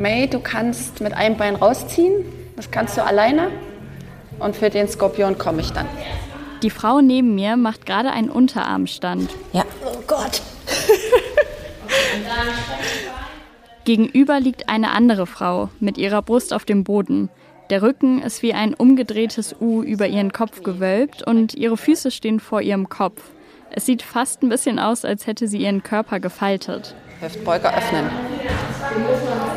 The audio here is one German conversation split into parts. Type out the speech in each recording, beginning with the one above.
May, du kannst mit einem Bein rausziehen. Das kannst du alleine. Und für den Skorpion komme ich dann. Die Frau neben mir macht gerade einen Unterarmstand. Ja. Oh Gott. Gegenüber liegt eine andere Frau mit ihrer Brust auf dem Boden. Der Rücken ist wie ein umgedrehtes U über ihren Kopf gewölbt und ihre Füße stehen vor ihrem Kopf. Es sieht fast ein bisschen aus, als hätte sie ihren Körper gefaltet. Hüftbeuger öffnen.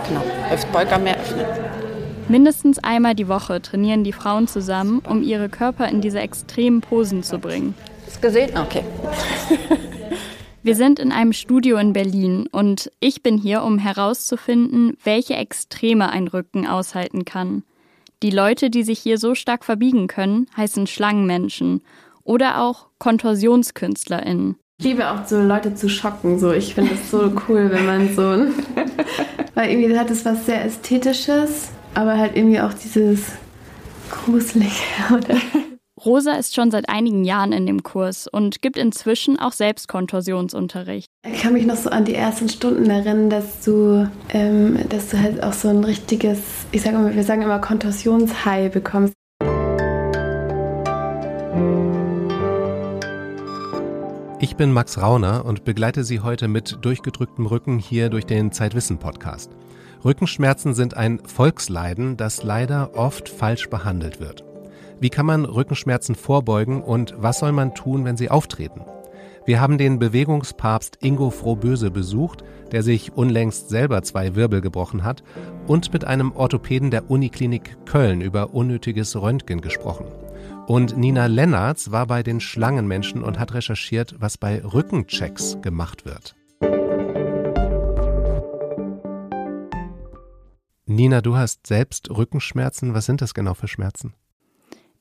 Genau, Hüftbeuger mehr öffnen. Mindestens einmal die Woche trainieren die Frauen zusammen, um ihre Körper in diese extremen Posen zu bringen. Ist gesehen? Okay. Wir sind in einem Studio in Berlin und ich bin hier, um herauszufinden, welche Extreme ein Rücken aushalten kann. Die Leute, die sich hier so stark verbiegen können, heißen Schlangenmenschen oder auch KontorsionskünstlerInnen. Ich liebe auch so Leute zu schocken. So, ich finde es so cool, wenn man so, weil irgendwie hat es was sehr ästhetisches, aber halt irgendwie auch dieses gruselige. Oder? Rosa ist schon seit einigen Jahren in dem Kurs und gibt inzwischen auch selbst Kontorsionsunterricht. Ich kann mich noch so an die ersten Stunden erinnern, dass du, ähm, dass du halt auch so ein richtiges, ich sage immer, wir sagen immer Kontorsionshigh bekommst. Ich bin Max Rauner und begleite Sie heute mit durchgedrücktem Rücken hier durch den Zeitwissen Podcast. Rückenschmerzen sind ein Volksleiden, das leider oft falsch behandelt wird. Wie kann man Rückenschmerzen vorbeugen und was soll man tun, wenn sie auftreten? Wir haben den Bewegungspapst Ingo Frohböse besucht, der sich unlängst selber zwei Wirbel gebrochen hat, und mit einem Orthopäden der Uniklinik Köln über unnötiges Röntgen gesprochen. Und Nina Lennartz war bei den Schlangenmenschen und hat recherchiert, was bei Rückenchecks gemacht wird. Nina, du hast selbst Rückenschmerzen. Was sind das genau für Schmerzen?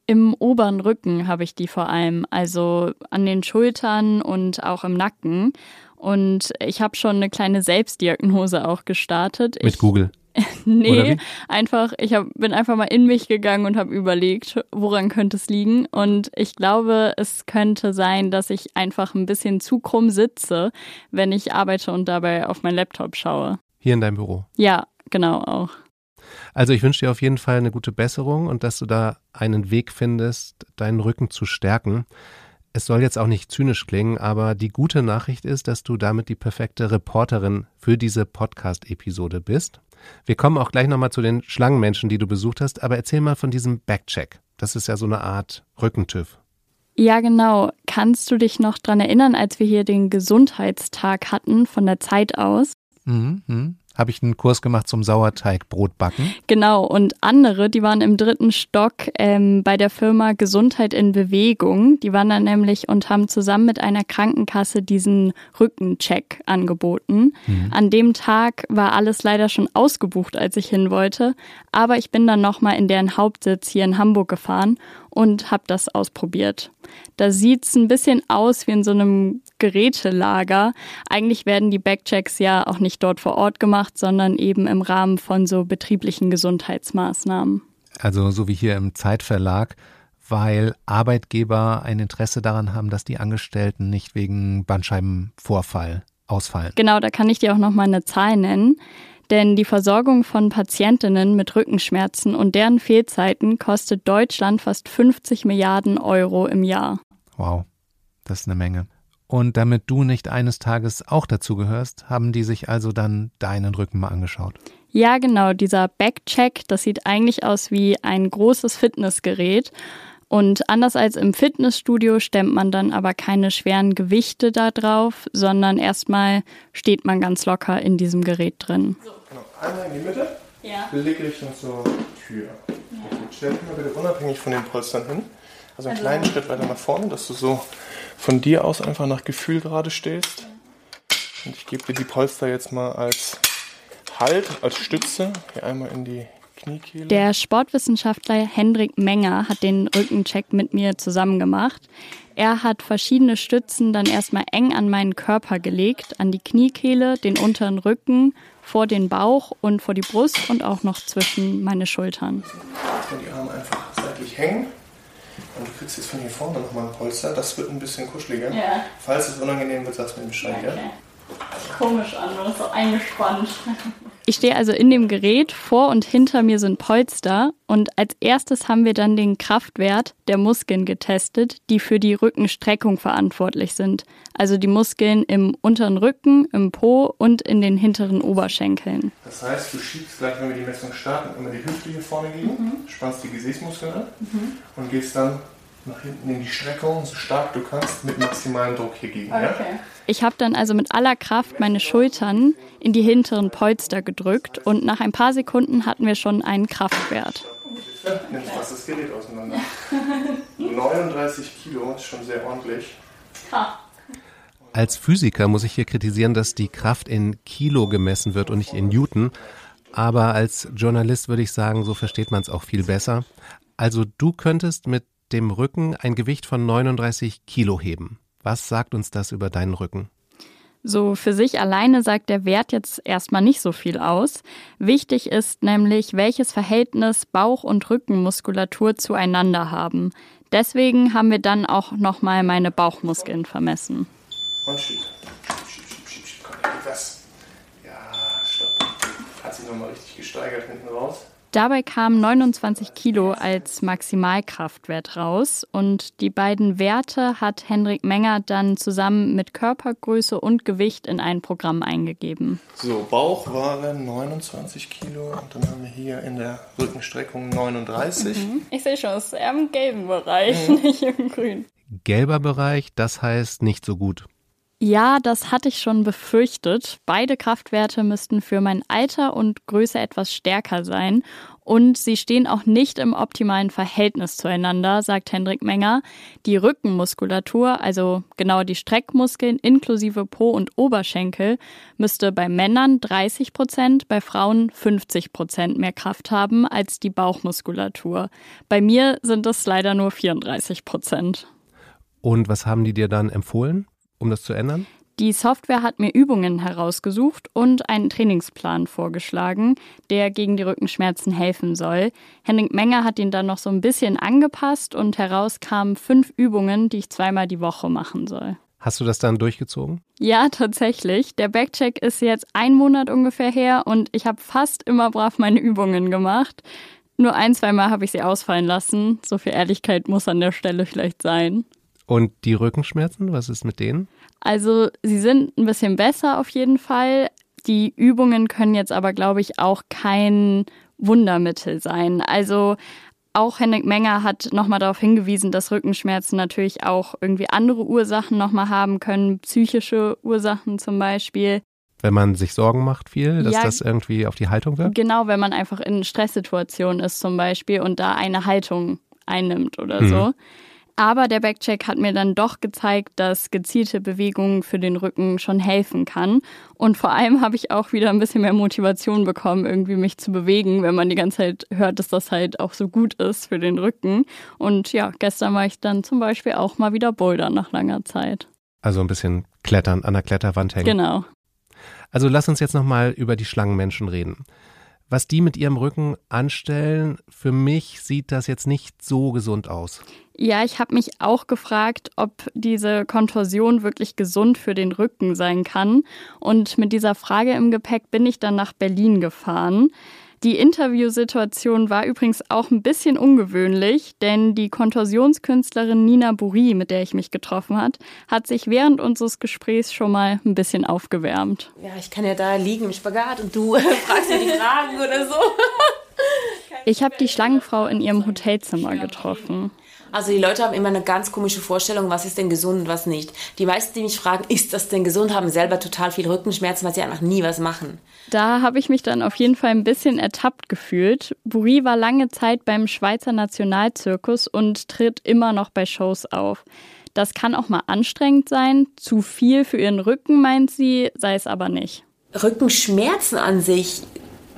Im oberen Rücken habe ich die vor allem, also an den Schultern und auch im Nacken. Und ich habe schon eine kleine Selbstdiagnose auch gestartet. Mit ich, Google? nee, einfach, ich hab, bin einfach mal in mich gegangen und habe überlegt, woran könnte es liegen. Und ich glaube, es könnte sein, dass ich einfach ein bisschen zu krumm sitze, wenn ich arbeite und dabei auf meinen Laptop schaue. Hier in deinem Büro? Ja, genau auch. Also ich wünsche dir auf jeden Fall eine gute Besserung und dass du da einen Weg findest, deinen Rücken zu stärken. Es soll jetzt auch nicht zynisch klingen, aber die gute Nachricht ist, dass du damit die perfekte Reporterin für diese Podcast-Episode bist. Wir kommen auch gleich nochmal zu den Schlangenmenschen, die du besucht hast, aber erzähl mal von diesem Backcheck. Das ist ja so eine Art Rückentüv. Ja, genau. Kannst du dich noch dran erinnern, als wir hier den Gesundheitstag hatten von der Zeit aus? Mhm, mh habe ich einen Kurs gemacht zum Sauerteigbrotbacken. Genau, und andere, die waren im dritten Stock ähm, bei der Firma Gesundheit in Bewegung. Die waren dann nämlich und haben zusammen mit einer Krankenkasse diesen Rückencheck angeboten. Mhm. An dem Tag war alles leider schon ausgebucht, als ich hin wollte. Aber ich bin dann nochmal in deren Hauptsitz hier in Hamburg gefahren und habe das ausprobiert. Da sieht's ein bisschen aus wie in so einem Gerätelager. Eigentlich werden die Backchecks ja auch nicht dort vor Ort gemacht, sondern eben im Rahmen von so betrieblichen Gesundheitsmaßnahmen. Also so wie hier im Zeitverlag, weil Arbeitgeber ein Interesse daran haben, dass die Angestellten nicht wegen Bandscheibenvorfall ausfallen. Genau, da kann ich dir auch noch mal eine Zahl nennen. Denn die Versorgung von Patientinnen mit Rückenschmerzen und deren Fehlzeiten kostet Deutschland fast 50 Milliarden Euro im Jahr. Wow, das ist eine Menge. Und damit du nicht eines Tages auch dazu gehörst, haben die sich also dann deinen Rücken mal angeschaut. Ja, genau, dieser Backcheck, das sieht eigentlich aus wie ein großes Fitnessgerät. Und anders als im Fitnessstudio stemmt man dann aber keine schweren Gewichte da drauf, sondern erstmal steht man ganz locker in diesem Gerät drin. So. Genau, einmal in die Mitte, ja. Blickrichtung zur Tür. Ja. Stell dich mal bitte unabhängig von den Polstern hin. Also einen also. kleinen Schritt weiter nach vorne, dass du so von dir aus einfach nach Gefühl gerade stehst. Und ich gebe dir die Polster jetzt mal als Halt, als Stütze. Hier einmal in die Kniekehle. Der Sportwissenschaftler Hendrik Menger hat den Rückencheck mit mir zusammen gemacht. Er hat verschiedene Stützen dann erstmal eng an meinen Körper gelegt, an die Kniekehle, den unteren Rücken, vor den Bauch und vor die Brust und auch noch zwischen meine Schultern. Die Arme einfach seitlich hängen. Und du kriegst jetzt von hier vorne nochmal ein Polster. Das wird ein bisschen kuscheliger. Ja. Falls es unangenehm wird, sagst du mir Bescheid, okay. ja? Komisch an, man ist so eingespannt. Ich stehe also in dem Gerät, vor und hinter mir sind Polster und als erstes haben wir dann den Kraftwert der Muskeln getestet, die für die Rückenstreckung verantwortlich sind. Also die Muskeln im unteren Rücken, im Po und in den hinteren Oberschenkeln. Das heißt, du schiebst gleich, wenn wir die Messung starten, immer die Hüfte hier vorne gegen, mhm. spannst die Gesäßmuskeln an mhm. und gehst dann nach hinten in die Streckung, so stark du kannst, mit maximalem Druck hier gegen. Okay. Ja? Ich habe dann also mit aller Kraft meine Schultern in die hinteren Polster gedrückt und nach ein paar Sekunden hatten wir schon einen Kraftwert. Nimmst fast das Gerät auseinander. 39 Kilo ist schon sehr ordentlich. Als Physiker muss ich hier kritisieren, dass die Kraft in Kilo gemessen wird und nicht in Newton. Aber als Journalist würde ich sagen, so versteht man es auch viel besser. Also du könntest mit dem Rücken ein Gewicht von 39 Kilo heben. Was sagt uns das über deinen Rücken? So für sich alleine sagt der Wert jetzt erstmal nicht so viel aus. Wichtig ist nämlich, welches Verhältnis Bauch- und Rückenmuskulatur zueinander haben. Deswegen haben wir dann auch nochmal meine Bauchmuskeln vermessen. Und schieb. Schieb, schieb, schieb, schieb. Komm, das. Ja, stopp. Hat sich nochmal richtig gesteigert hinten raus. Dabei kamen 29 Kilo als Maximalkraftwert raus und die beiden Werte hat Hendrik Menger dann zusammen mit Körpergröße und Gewicht in ein Programm eingegeben. So, Bauch waren 29 Kilo und dann haben wir hier in der Rückenstreckung 39. Mhm. Ich sehe schon, es ist eher im gelben Bereich, mhm. nicht im grünen. Gelber Bereich, das heißt nicht so gut. Ja, das hatte ich schon befürchtet. Beide Kraftwerte müssten für mein Alter und Größe etwas stärker sein. Und sie stehen auch nicht im optimalen Verhältnis zueinander, sagt Hendrik Menger. Die Rückenmuskulatur, also genau die Streckmuskeln inklusive Po und Oberschenkel, müsste bei Männern 30 Prozent, bei Frauen 50 Prozent mehr Kraft haben als die Bauchmuskulatur. Bei mir sind es leider nur 34 Prozent. Und was haben die dir dann empfohlen? Um das zu ändern? Die Software hat mir Übungen herausgesucht und einen Trainingsplan vorgeschlagen, der gegen die Rückenschmerzen helfen soll. Henning Menger hat ihn dann noch so ein bisschen angepasst und heraus kamen fünf Übungen, die ich zweimal die Woche machen soll. Hast du das dann durchgezogen? Ja, tatsächlich. Der Backcheck ist jetzt ein Monat ungefähr her und ich habe fast immer brav meine Übungen gemacht. Nur ein, zweimal habe ich sie ausfallen lassen. So viel Ehrlichkeit muss an der Stelle vielleicht sein. Und die Rückenschmerzen, was ist mit denen? Also sie sind ein bisschen besser auf jeden Fall. Die Übungen können jetzt aber, glaube ich, auch kein Wundermittel sein. Also auch Henrik Menger hat nochmal darauf hingewiesen, dass Rückenschmerzen natürlich auch irgendwie andere Ursachen nochmal haben können, psychische Ursachen zum Beispiel. Wenn man sich Sorgen macht viel, dass ja, das irgendwie auf die Haltung wirkt? Genau, wenn man einfach in Stresssituationen ist zum Beispiel und da eine Haltung einnimmt oder mhm. so. Aber der Backcheck hat mir dann doch gezeigt, dass gezielte Bewegungen für den Rücken schon helfen kann. Und vor allem habe ich auch wieder ein bisschen mehr Motivation bekommen, irgendwie mich zu bewegen, wenn man die ganze Zeit hört, dass das halt auch so gut ist für den Rücken. Und ja, gestern war ich dann zum Beispiel auch mal wieder bouldern nach langer Zeit. Also ein bisschen klettern, an der Kletterwand hängen. Genau. Also lass uns jetzt nochmal über die Schlangenmenschen reden was die mit ihrem Rücken anstellen, für mich sieht das jetzt nicht so gesund aus. Ja, ich habe mich auch gefragt, ob diese Kontorsion wirklich gesund für den Rücken sein kann. Und mit dieser Frage im Gepäck bin ich dann nach Berlin gefahren. Die Interviewsituation war übrigens auch ein bisschen ungewöhnlich, denn die Kontorsionskünstlerin Nina Buri, mit der ich mich getroffen hat, hat sich während unseres Gesprächs schon mal ein bisschen aufgewärmt. Ja, ich kann ja da liegen im Spagat und du fragst mir die Fragen oder so. Ich habe die Schlangenfrau in ihrem Hotelzimmer getroffen. Also die Leute haben immer eine ganz komische Vorstellung, was ist denn gesund und was nicht. Die meisten, die mich fragen, ist das denn gesund, haben selber total viel Rückenschmerzen, weil sie einfach nie was machen. Da habe ich mich dann auf jeden Fall ein bisschen ertappt gefühlt. Buri war lange Zeit beim Schweizer Nationalzirkus und tritt immer noch bei Shows auf. Das kann auch mal anstrengend sein. Zu viel für ihren Rücken, meint sie, sei es aber nicht. Rückenschmerzen an sich,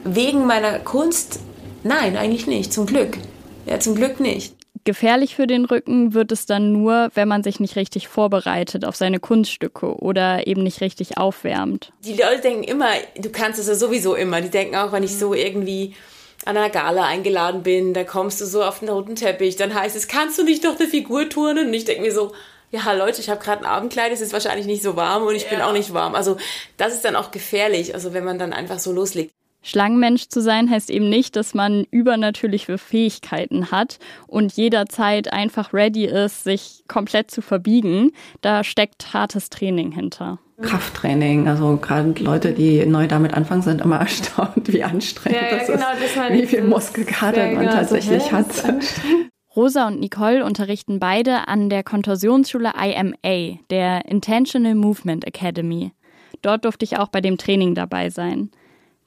wegen meiner Kunst, nein, eigentlich nicht, zum Glück. Ja, zum Glück nicht. Gefährlich für den Rücken wird es dann nur, wenn man sich nicht richtig vorbereitet auf seine Kunststücke oder eben nicht richtig aufwärmt. Die Leute denken immer, du kannst es ja sowieso immer. Die denken auch, wenn ich so irgendwie an einer Gala eingeladen bin, da kommst du so auf den roten Teppich, dann heißt es, kannst du nicht doch eine Figur turnen? Und ich denke mir so, ja Leute, ich habe gerade ein Abendkleid, es ist wahrscheinlich nicht so warm und ich ja. bin auch nicht warm. Also das ist dann auch gefährlich, also wenn man dann einfach so loslegt. Schlangenmensch zu sein heißt eben nicht, dass man übernatürliche Fähigkeiten hat und jederzeit einfach ready ist, sich komplett zu verbiegen. Da steckt hartes Training hinter. Krafttraining, also gerade Leute, die neu damit anfangen, sind immer erstaunt, wie anstrengend ja, das genau, ist, das wie viel Muskelkater man genau, tatsächlich so, hat. Rosa und Nicole unterrichten beide an der Kontorsionsschule IMA, der Intentional Movement Academy. Dort durfte ich auch bei dem Training dabei sein.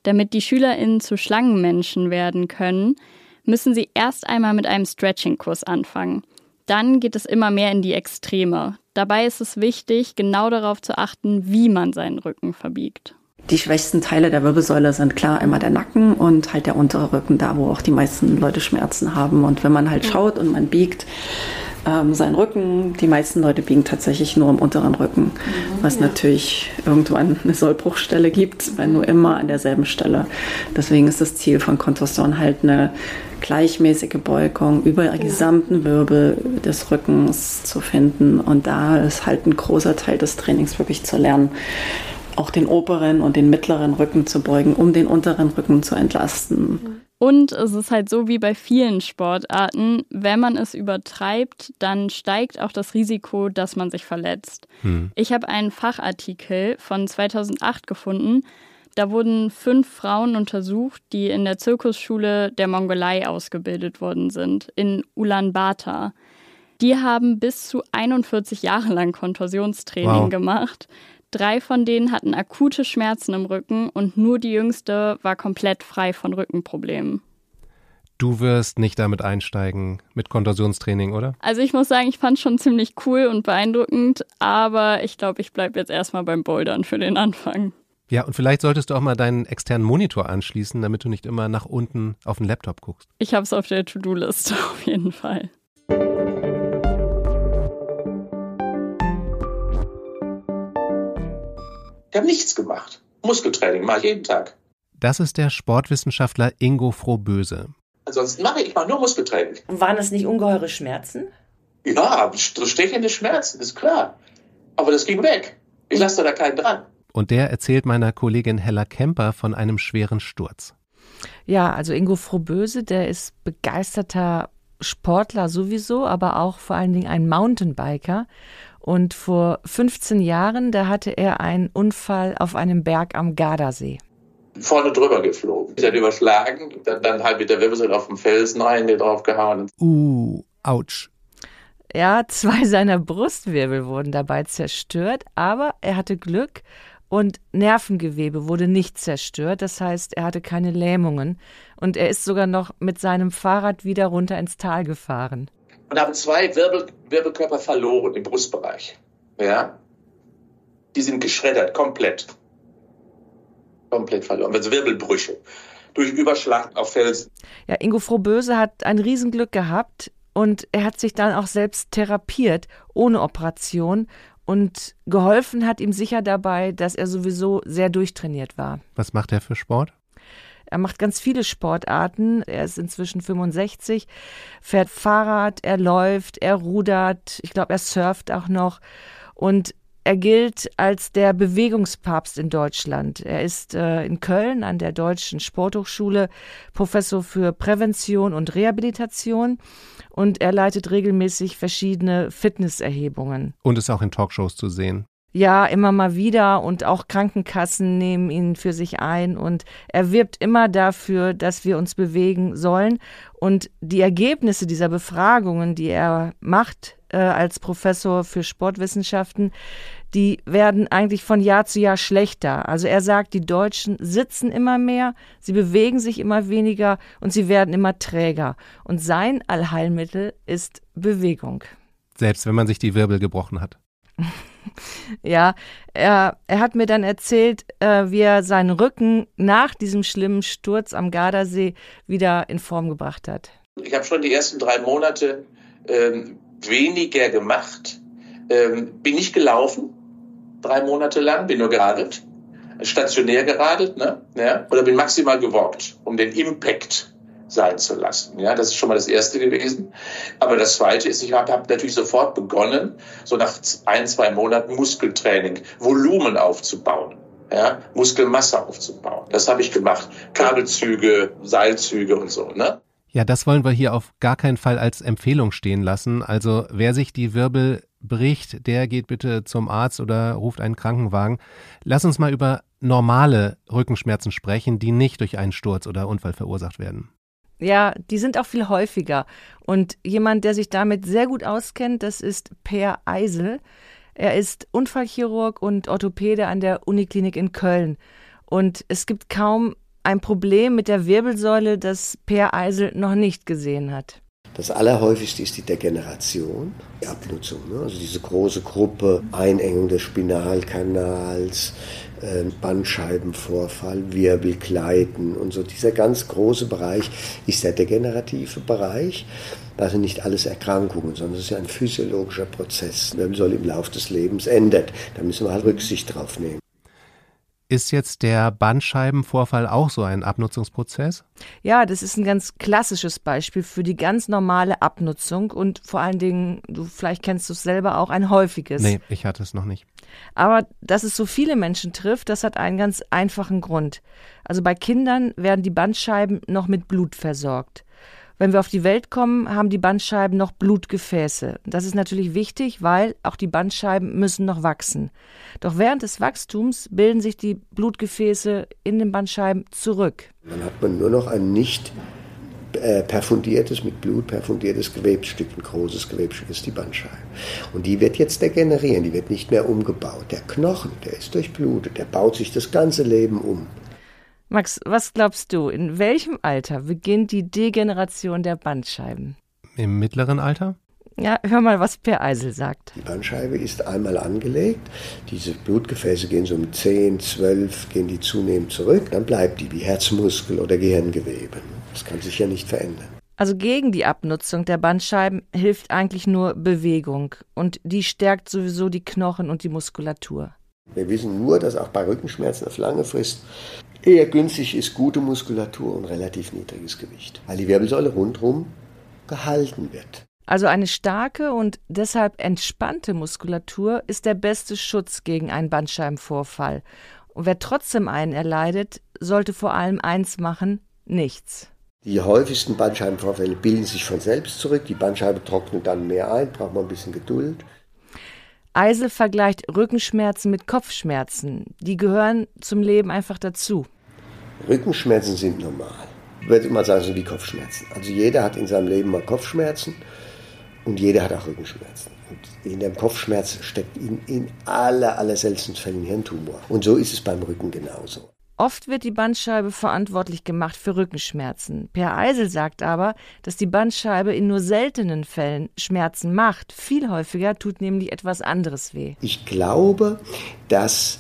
Damit die SchülerInnen zu Schlangenmenschen werden können, müssen sie erst einmal mit einem Stretching-Kurs anfangen. Dann geht es immer mehr in die Extreme. Dabei ist es wichtig, genau darauf zu achten, wie man seinen Rücken verbiegt. Die schwächsten Teile der Wirbelsäule sind klar immer der Nacken und halt der untere Rücken, da wo auch die meisten Leute Schmerzen haben. Und wenn man halt schaut und man biegt, ähm, seinen Rücken. Die meisten Leute biegen tatsächlich nur im unteren Rücken, mhm, was ja. natürlich irgendwann eine Sollbruchstelle gibt, weil nur immer an derselben Stelle. Deswegen ist das Ziel von Kontorsion halt eine gleichmäßige Beugung über den gesamten Wirbel des Rückens zu finden. Und da ist halt ein großer Teil des Trainings wirklich zu lernen, auch den oberen und den mittleren Rücken zu beugen, um den unteren Rücken zu entlasten. Und es ist halt so wie bei vielen Sportarten, wenn man es übertreibt, dann steigt auch das Risiko, dass man sich verletzt. Hm. Ich habe einen Fachartikel von 2008 gefunden. Da wurden fünf Frauen untersucht, die in der Zirkusschule der Mongolei ausgebildet worden sind, in Ulaanbaatar. Die haben bis zu 41 Jahre lang Kontorsionstraining wow. gemacht. Drei von denen hatten akute Schmerzen im Rücken und nur die jüngste war komplett frei von Rückenproblemen. Du wirst nicht damit einsteigen mit Kontorsionstraining, oder? Also ich muss sagen, ich fand es schon ziemlich cool und beeindruckend, aber ich glaube, ich bleibe jetzt erstmal beim Bouldern für den Anfang. Ja, und vielleicht solltest du auch mal deinen externen Monitor anschließen, damit du nicht immer nach unten auf den Laptop guckst. Ich habe es auf der To-Do-Liste auf jeden Fall. Ich habe nichts gemacht. Muskeltraining mache ich jeden Tag. Das ist der Sportwissenschaftler Ingo Frohböse. Ansonsten mache ich, ich mache nur Muskeltraining. Und waren das nicht ungeheure Schmerzen? Ja, stechende Schmerzen, ist klar. Aber das ging weg. Ich lasse da keinen dran. Und der erzählt meiner Kollegin Hella Kemper von einem schweren Sturz. Ja, also Ingo Frohböse, der ist begeisterter Sportler sowieso, aber auch vor allen Dingen ein Mountainbiker. Und vor 15 Jahren, da hatte er einen Unfall auf einem Berg am Gardasee. Vorne drüber geflogen. Ist dann überschlagen, dann, dann halt mit der Wirbelsäule auf dem Felsen rein, der draufgehauen. Uh, ouch. Ja, zwei seiner Brustwirbel wurden dabei zerstört, aber er hatte Glück und Nervengewebe wurde nicht zerstört. Das heißt, er hatte keine Lähmungen und er ist sogar noch mit seinem Fahrrad wieder runter ins Tal gefahren und haben zwei Wirbel, Wirbelkörper verloren im Brustbereich. Ja? Die sind geschreddert, komplett. Komplett verloren. Also Wirbelbrüche. Durch Überschlag auf Felsen. Ja, Ingo Frohböse hat ein Riesenglück gehabt und er hat sich dann auch selbst therapiert, ohne Operation. Und geholfen hat ihm sicher dabei, dass er sowieso sehr durchtrainiert war. Was macht er für Sport? Er macht ganz viele Sportarten. Er ist inzwischen 65, fährt Fahrrad, er läuft, er rudert, ich glaube, er surft auch noch. Und er gilt als der Bewegungspapst in Deutschland. Er ist äh, in Köln an der Deutschen Sporthochschule Professor für Prävention und Rehabilitation und er leitet regelmäßig verschiedene Fitnesserhebungen. Und ist auch in Talkshows zu sehen. Ja, immer mal wieder und auch Krankenkassen nehmen ihn für sich ein und er wirbt immer dafür, dass wir uns bewegen sollen. Und die Ergebnisse dieser Befragungen, die er macht äh, als Professor für Sportwissenschaften, die werden eigentlich von Jahr zu Jahr schlechter. Also er sagt, die Deutschen sitzen immer mehr, sie bewegen sich immer weniger und sie werden immer träger. Und sein Allheilmittel ist Bewegung. Selbst wenn man sich die Wirbel gebrochen hat. Ja, er, er hat mir dann erzählt, äh, wie er seinen Rücken nach diesem schlimmen Sturz am Gardasee wieder in Form gebracht hat. Ich habe schon die ersten drei Monate ähm, weniger gemacht. Ähm, bin nicht gelaufen, drei Monate lang, bin nur geradelt, stationär geradelt, ne? Ja? Oder bin maximal gewalkt, um den Impact sein zu lassen. Ja, das ist schon mal das Erste gewesen. Aber das Zweite ist, ich habe hab natürlich sofort begonnen, so nach ein, zwei Monaten Muskeltraining, Volumen aufzubauen. Ja, Muskelmasse aufzubauen. Das habe ich gemacht. Kabelzüge, Seilzüge und so. Ne? Ja, das wollen wir hier auf gar keinen Fall als Empfehlung stehen lassen. Also wer sich die Wirbel bricht, der geht bitte zum Arzt oder ruft einen Krankenwagen. Lass uns mal über normale Rückenschmerzen sprechen, die nicht durch einen Sturz oder Unfall verursacht werden. Ja, die sind auch viel häufiger. Und jemand, der sich damit sehr gut auskennt, das ist Per Eisel. Er ist Unfallchirurg und Orthopäde an der Uniklinik in Köln. Und es gibt kaum ein Problem mit der Wirbelsäule, das Per Eisel noch nicht gesehen hat. Das allerhäufigste ist die Degeneration, die Abnutzung. Ne? Also diese große Gruppe, Einengung des Spinalkanals, äh, Bandscheibenvorfall, Wirbelgleiten und so. Dieser ganz große Bereich ist der degenerative Bereich. Das sind nicht alles Erkrankungen, sondern es ist ja ein physiologischer Prozess. Der soll im Laufe des Lebens ändert. Da müssen wir halt Rücksicht drauf nehmen. Ist jetzt der Bandscheibenvorfall auch so ein Abnutzungsprozess? Ja, das ist ein ganz klassisches Beispiel für die ganz normale Abnutzung und vor allen Dingen, du vielleicht kennst du es selber auch, ein häufiges. Nee, ich hatte es noch nicht. Aber dass es so viele Menschen trifft, das hat einen ganz einfachen Grund. Also bei Kindern werden die Bandscheiben noch mit Blut versorgt. Wenn wir auf die Welt kommen, haben die Bandscheiben noch Blutgefäße. Das ist natürlich wichtig, weil auch die Bandscheiben müssen noch wachsen. Doch während des Wachstums bilden sich die Blutgefäße in den Bandscheiben zurück. Dann hat man nur noch ein nicht äh, perfundiertes, mit Blut perfundiertes Gewebstück, ein großes Gewebstück ist die Bandscheibe. Und die wird jetzt degenerieren, die wird nicht mehr umgebaut. Der Knochen, der ist durchblutet, der baut sich das ganze Leben um. Max, was glaubst du, in welchem Alter beginnt die Degeneration der Bandscheiben? Im mittleren Alter? Ja, hör mal, was Per Eisel sagt. Die Bandscheibe ist einmal angelegt. Diese Blutgefäße gehen so um 10, 12, gehen die zunehmend zurück. Dann bleibt die wie Herzmuskel oder Gehirngewebe. Das kann sich ja nicht verändern. Also gegen die Abnutzung der Bandscheiben hilft eigentlich nur Bewegung. Und die stärkt sowieso die Knochen und die Muskulatur. Wir wissen nur, dass auch bei Rückenschmerzen auf lange Frist eher günstig ist gute Muskulatur und relativ niedriges Gewicht, weil die Wirbelsäule rundherum gehalten wird. Also eine starke und deshalb entspannte Muskulatur ist der beste Schutz gegen einen Bandscheibenvorfall. Und wer trotzdem einen erleidet, sollte vor allem eins machen, nichts. Die häufigsten Bandscheibenvorfälle bilden sich von selbst zurück. Die Bandscheibe trocknet dann mehr ein, braucht man ein bisschen Geduld. Eisel vergleicht Rückenschmerzen mit Kopfschmerzen. Die gehören zum Leben einfach dazu. Rückenschmerzen sind normal. Ich würde immer sagen, so wie Kopfschmerzen. Also jeder hat in seinem Leben mal Kopfschmerzen und jeder hat auch Rückenschmerzen. Und in dem Kopfschmerz steckt in, in aller, aller seltensten Fällen Hirntumor. Und so ist es beim Rücken genauso. Oft wird die Bandscheibe verantwortlich gemacht für Rückenschmerzen. Per Eisel sagt aber, dass die Bandscheibe in nur seltenen Fällen Schmerzen macht. Viel häufiger tut nämlich etwas anderes weh. Ich glaube, dass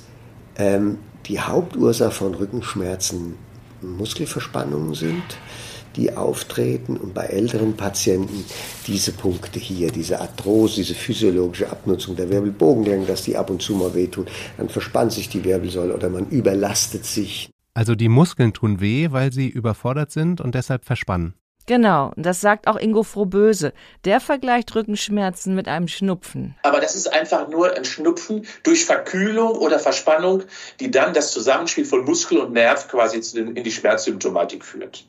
ähm, die Hauptursache von Rückenschmerzen Muskelverspannungen sind die auftreten und bei älteren Patienten diese Punkte hier, diese Arthrose, diese physiologische Abnutzung der Wirbelbogenlänge, dass die ab und zu mal wehtun, dann verspannt sich die Wirbelsäule oder man überlastet sich. Also die Muskeln tun weh, weil sie überfordert sind und deshalb verspannen. Genau, das sagt auch Ingo Frohböse. Der vergleicht Rückenschmerzen mit einem Schnupfen. Aber das ist einfach nur ein Schnupfen durch Verkühlung oder Verspannung, die dann das Zusammenspiel von Muskel und Nerv quasi in die Schmerzsymptomatik führt.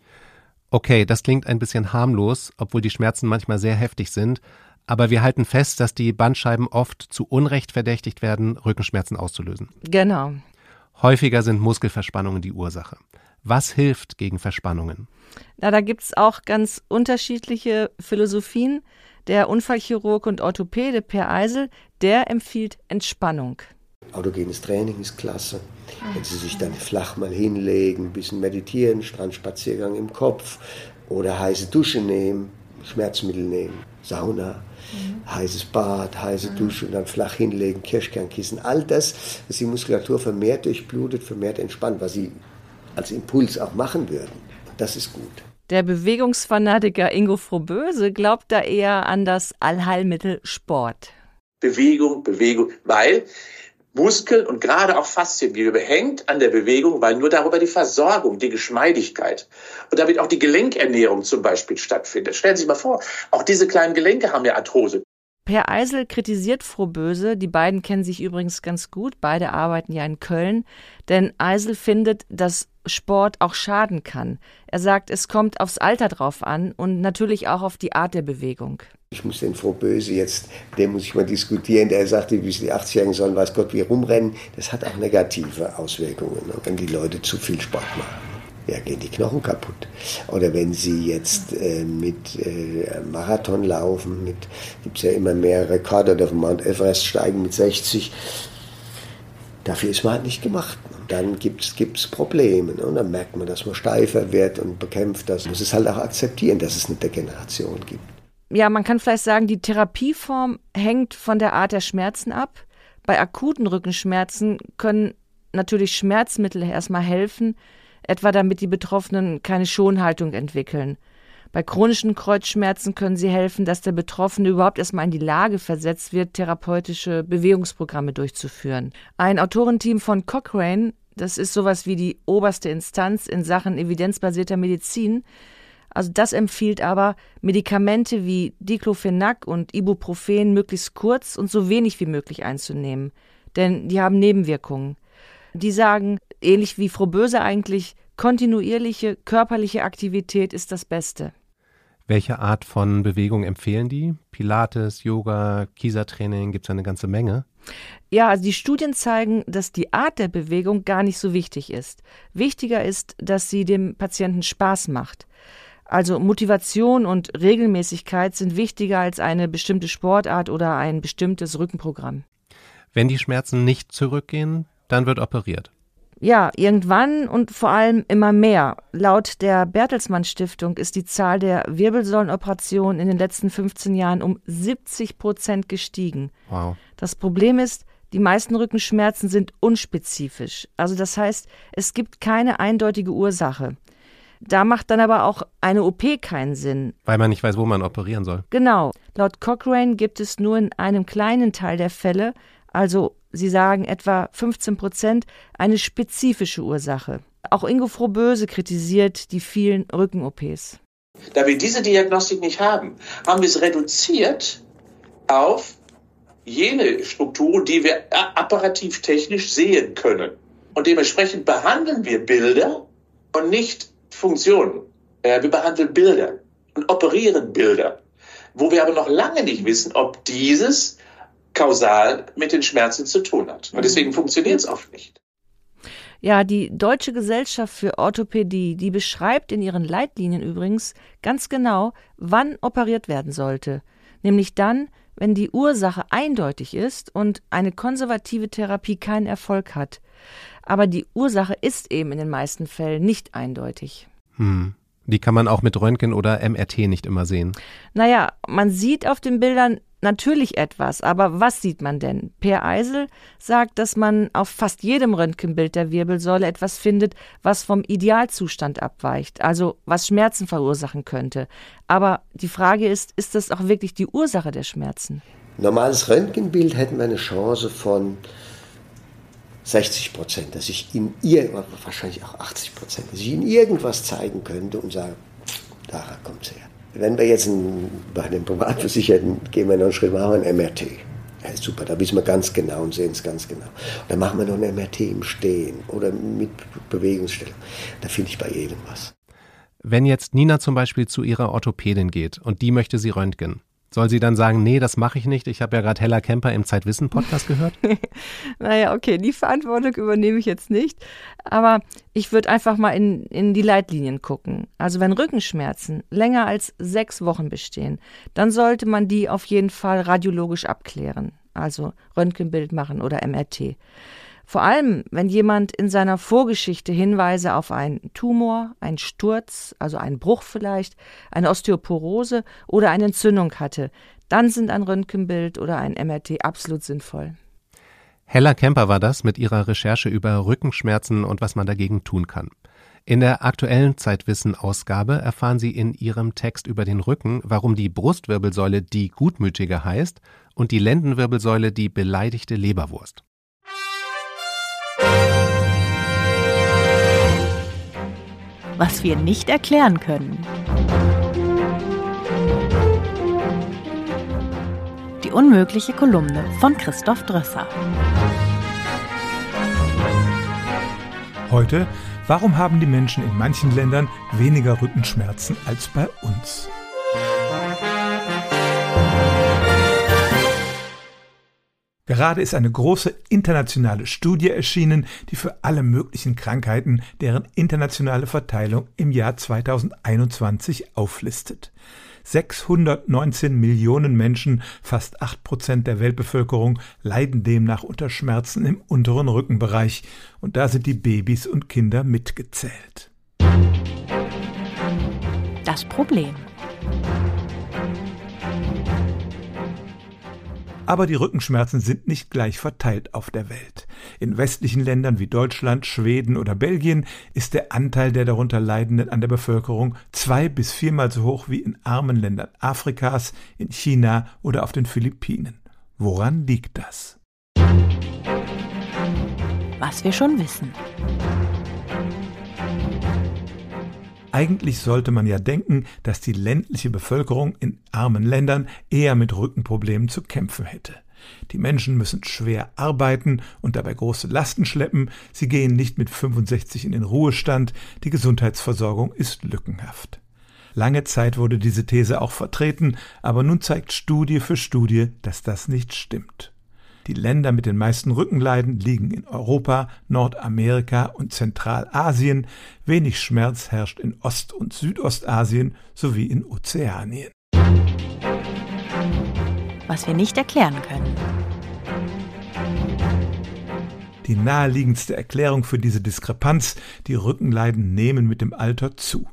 Okay, das klingt ein bisschen harmlos, obwohl die Schmerzen manchmal sehr heftig sind. Aber wir halten fest, dass die Bandscheiben oft zu Unrecht verdächtigt werden, Rückenschmerzen auszulösen. Genau. Häufiger sind Muskelverspannungen die Ursache. Was hilft gegen Verspannungen? Na, da gibt es auch ganz unterschiedliche Philosophien. Der Unfallchirurg und Orthopäde Per Eisel, der empfiehlt Entspannung. Autogenes Training ist klasse. Wenn Sie sich dann flach mal hinlegen, ein bisschen meditieren, Strandspaziergang im Kopf oder heiße Dusche nehmen, Schmerzmittel nehmen, Sauna, mhm. heißes Bad, heiße Dusche und dann flach hinlegen, Kirschkernkissen, all das, dass die Muskulatur vermehrt durchblutet, vermehrt entspannt, was Sie als Impuls auch machen würden. Das ist gut. Der Bewegungsfanatiker Ingo Frohböse glaubt da eher an das Allheilmittel Sport. Bewegung, Bewegung, weil Muskeln und gerade auch Fasziengewebe hängt an der Bewegung, weil nur darüber die Versorgung, die Geschmeidigkeit und damit auch die Gelenkernährung zum Beispiel stattfindet. Stellen Sie sich mal vor, auch diese kleinen Gelenke haben ja Arthrose. Per Eisel kritisiert Frohböse, die beiden kennen sich übrigens ganz gut, beide arbeiten ja in Köln, denn Eisel findet, dass Sport auch schaden kann. Er sagt, es kommt aufs Alter drauf an und natürlich auch auf die Art der Bewegung. Ich muss den Frohböse jetzt, den muss ich mal diskutieren, der sagte, wie die 80-Jährigen sollen, weiß Gott, wie rumrennen. Das hat auch negative Auswirkungen, ne, wenn die Leute zu viel Sport machen. Ja, gehen die Knochen kaputt. Oder wenn sie jetzt äh, mit äh, Marathon laufen, gibt es ja immer mehr Rekorde, oder auf Mount Everest steigen mit 60. Dafür ist man halt nicht gemacht. Und dann gibt es Probleme. Ne? Und dann merkt man, dass man steifer wird und bekämpft das. Man muss es halt auch akzeptieren, dass es eine Degeneration gibt ja, man kann vielleicht sagen, die Therapieform hängt von der Art der Schmerzen ab. Bei akuten Rückenschmerzen können natürlich Schmerzmittel erstmal helfen, etwa damit die Betroffenen keine Schonhaltung entwickeln. Bei chronischen Kreuzschmerzen können sie helfen, dass der Betroffene überhaupt erstmal in die Lage versetzt wird, therapeutische Bewegungsprogramme durchzuführen. Ein Autorenteam von Cochrane, das ist sowas wie die oberste Instanz in Sachen evidenzbasierter Medizin, also das empfiehlt aber, Medikamente wie Diclofenac und Ibuprofen möglichst kurz und so wenig wie möglich einzunehmen, denn die haben Nebenwirkungen. Die sagen, ähnlich wie Frau Böse eigentlich, kontinuierliche körperliche Aktivität ist das Beste. Welche Art von Bewegung empfehlen die? Pilates, Yoga, Kiesertraining, gibt es eine ganze Menge. Ja, also die Studien zeigen, dass die Art der Bewegung gar nicht so wichtig ist. Wichtiger ist, dass sie dem Patienten Spaß macht. Also Motivation und Regelmäßigkeit sind wichtiger als eine bestimmte Sportart oder ein bestimmtes Rückenprogramm. Wenn die Schmerzen nicht zurückgehen, dann wird operiert. Ja, irgendwann und vor allem immer mehr. Laut der Bertelsmann Stiftung ist die Zahl der Wirbelsäulenoperationen in den letzten 15 Jahren um 70 Prozent gestiegen. Wow. Das Problem ist, die meisten Rückenschmerzen sind unspezifisch. Also das heißt, es gibt keine eindeutige Ursache. Da macht dann aber auch eine OP keinen Sinn. Weil man nicht weiß, wo man operieren soll. Genau. Laut Cochrane gibt es nur in einem kleinen Teil der Fälle, also Sie sagen etwa 15 Prozent, eine spezifische Ursache. Auch Ingo Frohböse kritisiert die vielen Rücken-OPs. Da wir diese Diagnostik nicht haben, haben wir es reduziert auf jene Strukturen, die wir apparativ technisch sehen können. Und dementsprechend behandeln wir Bilder und nicht Funktionen. Äh, wir behandeln Bilder und operieren Bilder, wo wir aber noch lange nicht wissen, ob dieses kausal mit den Schmerzen zu tun hat. Und deswegen funktioniert es oft nicht. Ja, die Deutsche Gesellschaft für Orthopädie, die beschreibt in ihren Leitlinien übrigens ganz genau, wann operiert werden sollte. Nämlich dann, wenn die Ursache eindeutig ist und eine konservative Therapie keinen Erfolg hat. Aber die Ursache ist eben in den meisten Fällen nicht eindeutig. Hm. Die kann man auch mit Röntgen oder MRT nicht immer sehen. Naja, man sieht auf den Bildern natürlich etwas, aber was sieht man denn? Per Eisel sagt, dass man auf fast jedem Röntgenbild der Wirbelsäule etwas findet, was vom Idealzustand abweicht, also was Schmerzen verursachen könnte. Aber die Frage ist, ist das auch wirklich die Ursache der Schmerzen? Normales Röntgenbild hätten wir eine Chance von 60 Prozent, dass ich in ihr, wahrscheinlich auch 80 Prozent, dass ich ihnen irgendwas zeigen könnte und sage, da kommt es her. Wenn wir jetzt bei den Privatversicherten gehen wir noch einen Schritt, machen wir ein MRT. Ja, super, da wissen wir ganz genau und sehen es ganz genau. Und dann machen wir noch ein MRT im Stehen oder mit Bewegungsstellung. Da finde ich bei jedem was. Wenn jetzt Nina zum Beispiel zu ihrer Orthopädin geht und die möchte sie röntgen, soll sie dann sagen, nee, das mache ich nicht? Ich habe ja gerade Hella Kemper im Zeitwissen-Podcast gehört. naja, okay, die Verantwortung übernehme ich jetzt nicht. Aber ich würde einfach mal in, in die Leitlinien gucken. Also wenn Rückenschmerzen länger als sechs Wochen bestehen, dann sollte man die auf jeden Fall radiologisch abklären. Also Röntgenbild machen oder MRT. Vor allem, wenn jemand in seiner Vorgeschichte Hinweise auf einen Tumor, einen Sturz, also einen Bruch vielleicht, eine Osteoporose oder eine Entzündung hatte, dann sind ein Röntgenbild oder ein MRT absolut sinnvoll. Hella Kemper war das mit ihrer Recherche über Rückenschmerzen und was man dagegen tun kann. In der aktuellen Zeitwissen-Ausgabe erfahren Sie in Ihrem Text über den Rücken, warum die Brustwirbelsäule die gutmütige heißt und die Lendenwirbelsäule die beleidigte Leberwurst. Was wir nicht erklären können. Die unmögliche Kolumne von Christoph Drösser. Heute, warum haben die Menschen in manchen Ländern weniger Rückenschmerzen als bei uns? Gerade ist eine große internationale Studie erschienen, die für alle möglichen Krankheiten deren internationale Verteilung im Jahr 2021 auflistet. 619 Millionen Menschen, fast 8 Prozent der Weltbevölkerung, leiden demnach unter Schmerzen im unteren Rückenbereich, und da sind die Babys und Kinder mitgezählt. Das Problem. Aber die Rückenschmerzen sind nicht gleich verteilt auf der Welt. In westlichen Ländern wie Deutschland, Schweden oder Belgien ist der Anteil der darunter Leidenden an der Bevölkerung zwei bis viermal so hoch wie in armen Ländern Afrikas, in China oder auf den Philippinen. Woran liegt das? Was wir schon wissen. Eigentlich sollte man ja denken, dass die ländliche Bevölkerung in armen Ländern eher mit Rückenproblemen zu kämpfen hätte. Die Menschen müssen schwer arbeiten und dabei große Lasten schleppen, sie gehen nicht mit 65 in den Ruhestand, die Gesundheitsversorgung ist lückenhaft. Lange Zeit wurde diese These auch vertreten, aber nun zeigt Studie für Studie, dass das nicht stimmt. Die Länder mit den meisten Rückenleiden liegen in Europa, Nordamerika und Zentralasien. Wenig Schmerz herrscht in Ost- und Südostasien sowie in Ozeanien. Was wir nicht erklären können. Die naheliegendste Erklärung für diese Diskrepanz, die Rückenleiden nehmen mit dem Alter zu.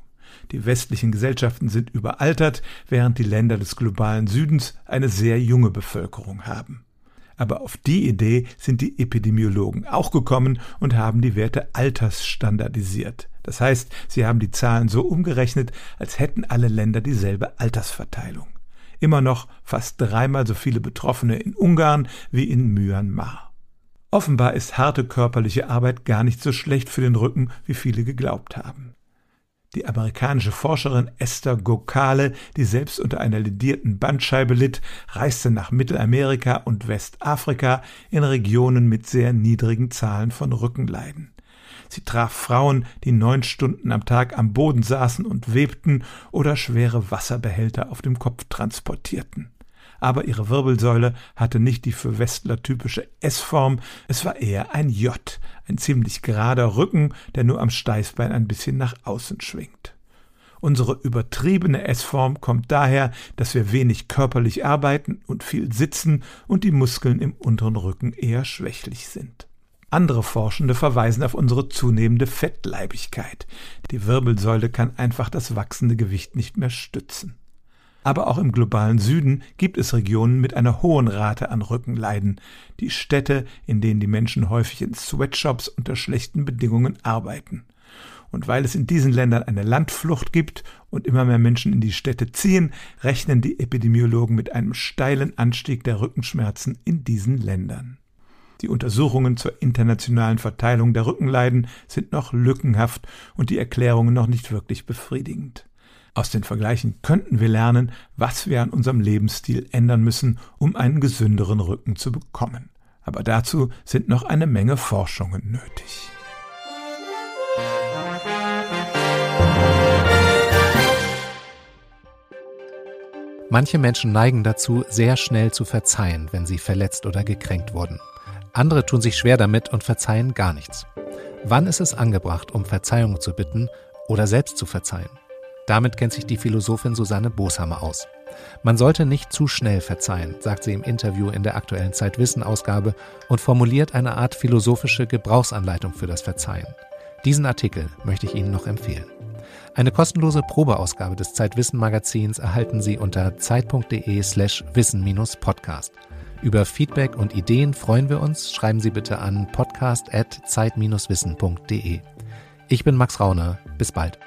Die westlichen Gesellschaften sind überaltert, während die Länder des globalen Südens eine sehr junge Bevölkerung haben. Aber auf die Idee sind die Epidemiologen auch gekommen und haben die Werte altersstandardisiert. Das heißt, sie haben die Zahlen so umgerechnet, als hätten alle Länder dieselbe Altersverteilung. Immer noch fast dreimal so viele Betroffene in Ungarn wie in Myanmar. Offenbar ist harte körperliche Arbeit gar nicht so schlecht für den Rücken, wie viele geglaubt haben. Die amerikanische Forscherin Esther Gokale, die selbst unter einer ledierten Bandscheibe litt, reiste nach Mittelamerika und Westafrika in Regionen mit sehr niedrigen Zahlen von Rückenleiden. Sie traf Frauen, die neun Stunden am Tag am Boden saßen und webten oder schwere Wasserbehälter auf dem Kopf transportierten aber ihre Wirbelsäule hatte nicht die für Westler typische S-Form, es war eher ein J, ein ziemlich gerader Rücken, der nur am Steißbein ein bisschen nach außen schwingt. Unsere übertriebene S-Form kommt daher, dass wir wenig körperlich arbeiten und viel sitzen und die Muskeln im unteren Rücken eher schwächlich sind. Andere Forschende verweisen auf unsere zunehmende Fettleibigkeit. Die Wirbelsäule kann einfach das wachsende Gewicht nicht mehr stützen. Aber auch im globalen Süden gibt es Regionen mit einer hohen Rate an Rückenleiden, die Städte, in denen die Menschen häufig in Sweatshops unter schlechten Bedingungen arbeiten. Und weil es in diesen Ländern eine Landflucht gibt und immer mehr Menschen in die Städte ziehen, rechnen die Epidemiologen mit einem steilen Anstieg der Rückenschmerzen in diesen Ländern. Die Untersuchungen zur internationalen Verteilung der Rückenleiden sind noch lückenhaft und die Erklärungen noch nicht wirklich befriedigend. Aus den Vergleichen könnten wir lernen, was wir an unserem Lebensstil ändern müssen, um einen gesünderen Rücken zu bekommen. Aber dazu sind noch eine Menge Forschungen nötig. Manche Menschen neigen dazu, sehr schnell zu verzeihen, wenn sie verletzt oder gekränkt wurden. Andere tun sich schwer damit und verzeihen gar nichts. Wann ist es angebracht, um Verzeihung zu bitten oder selbst zu verzeihen? Damit kennt sich die Philosophin Susanne Boshammer aus. Man sollte nicht zu schnell verzeihen, sagt sie im Interview in der aktuellen Zeitwissen-Ausgabe und formuliert eine Art philosophische Gebrauchsanleitung für das Verzeihen. Diesen Artikel möchte ich Ihnen noch empfehlen. Eine kostenlose Probeausgabe des Zeitwissen-Magazins erhalten Sie unter zeit.de slash wissen-podcast. Über Feedback und Ideen freuen wir uns. Schreiben Sie bitte an podcast.zeit-wissen.de. Ich bin Max Rauner. Bis bald.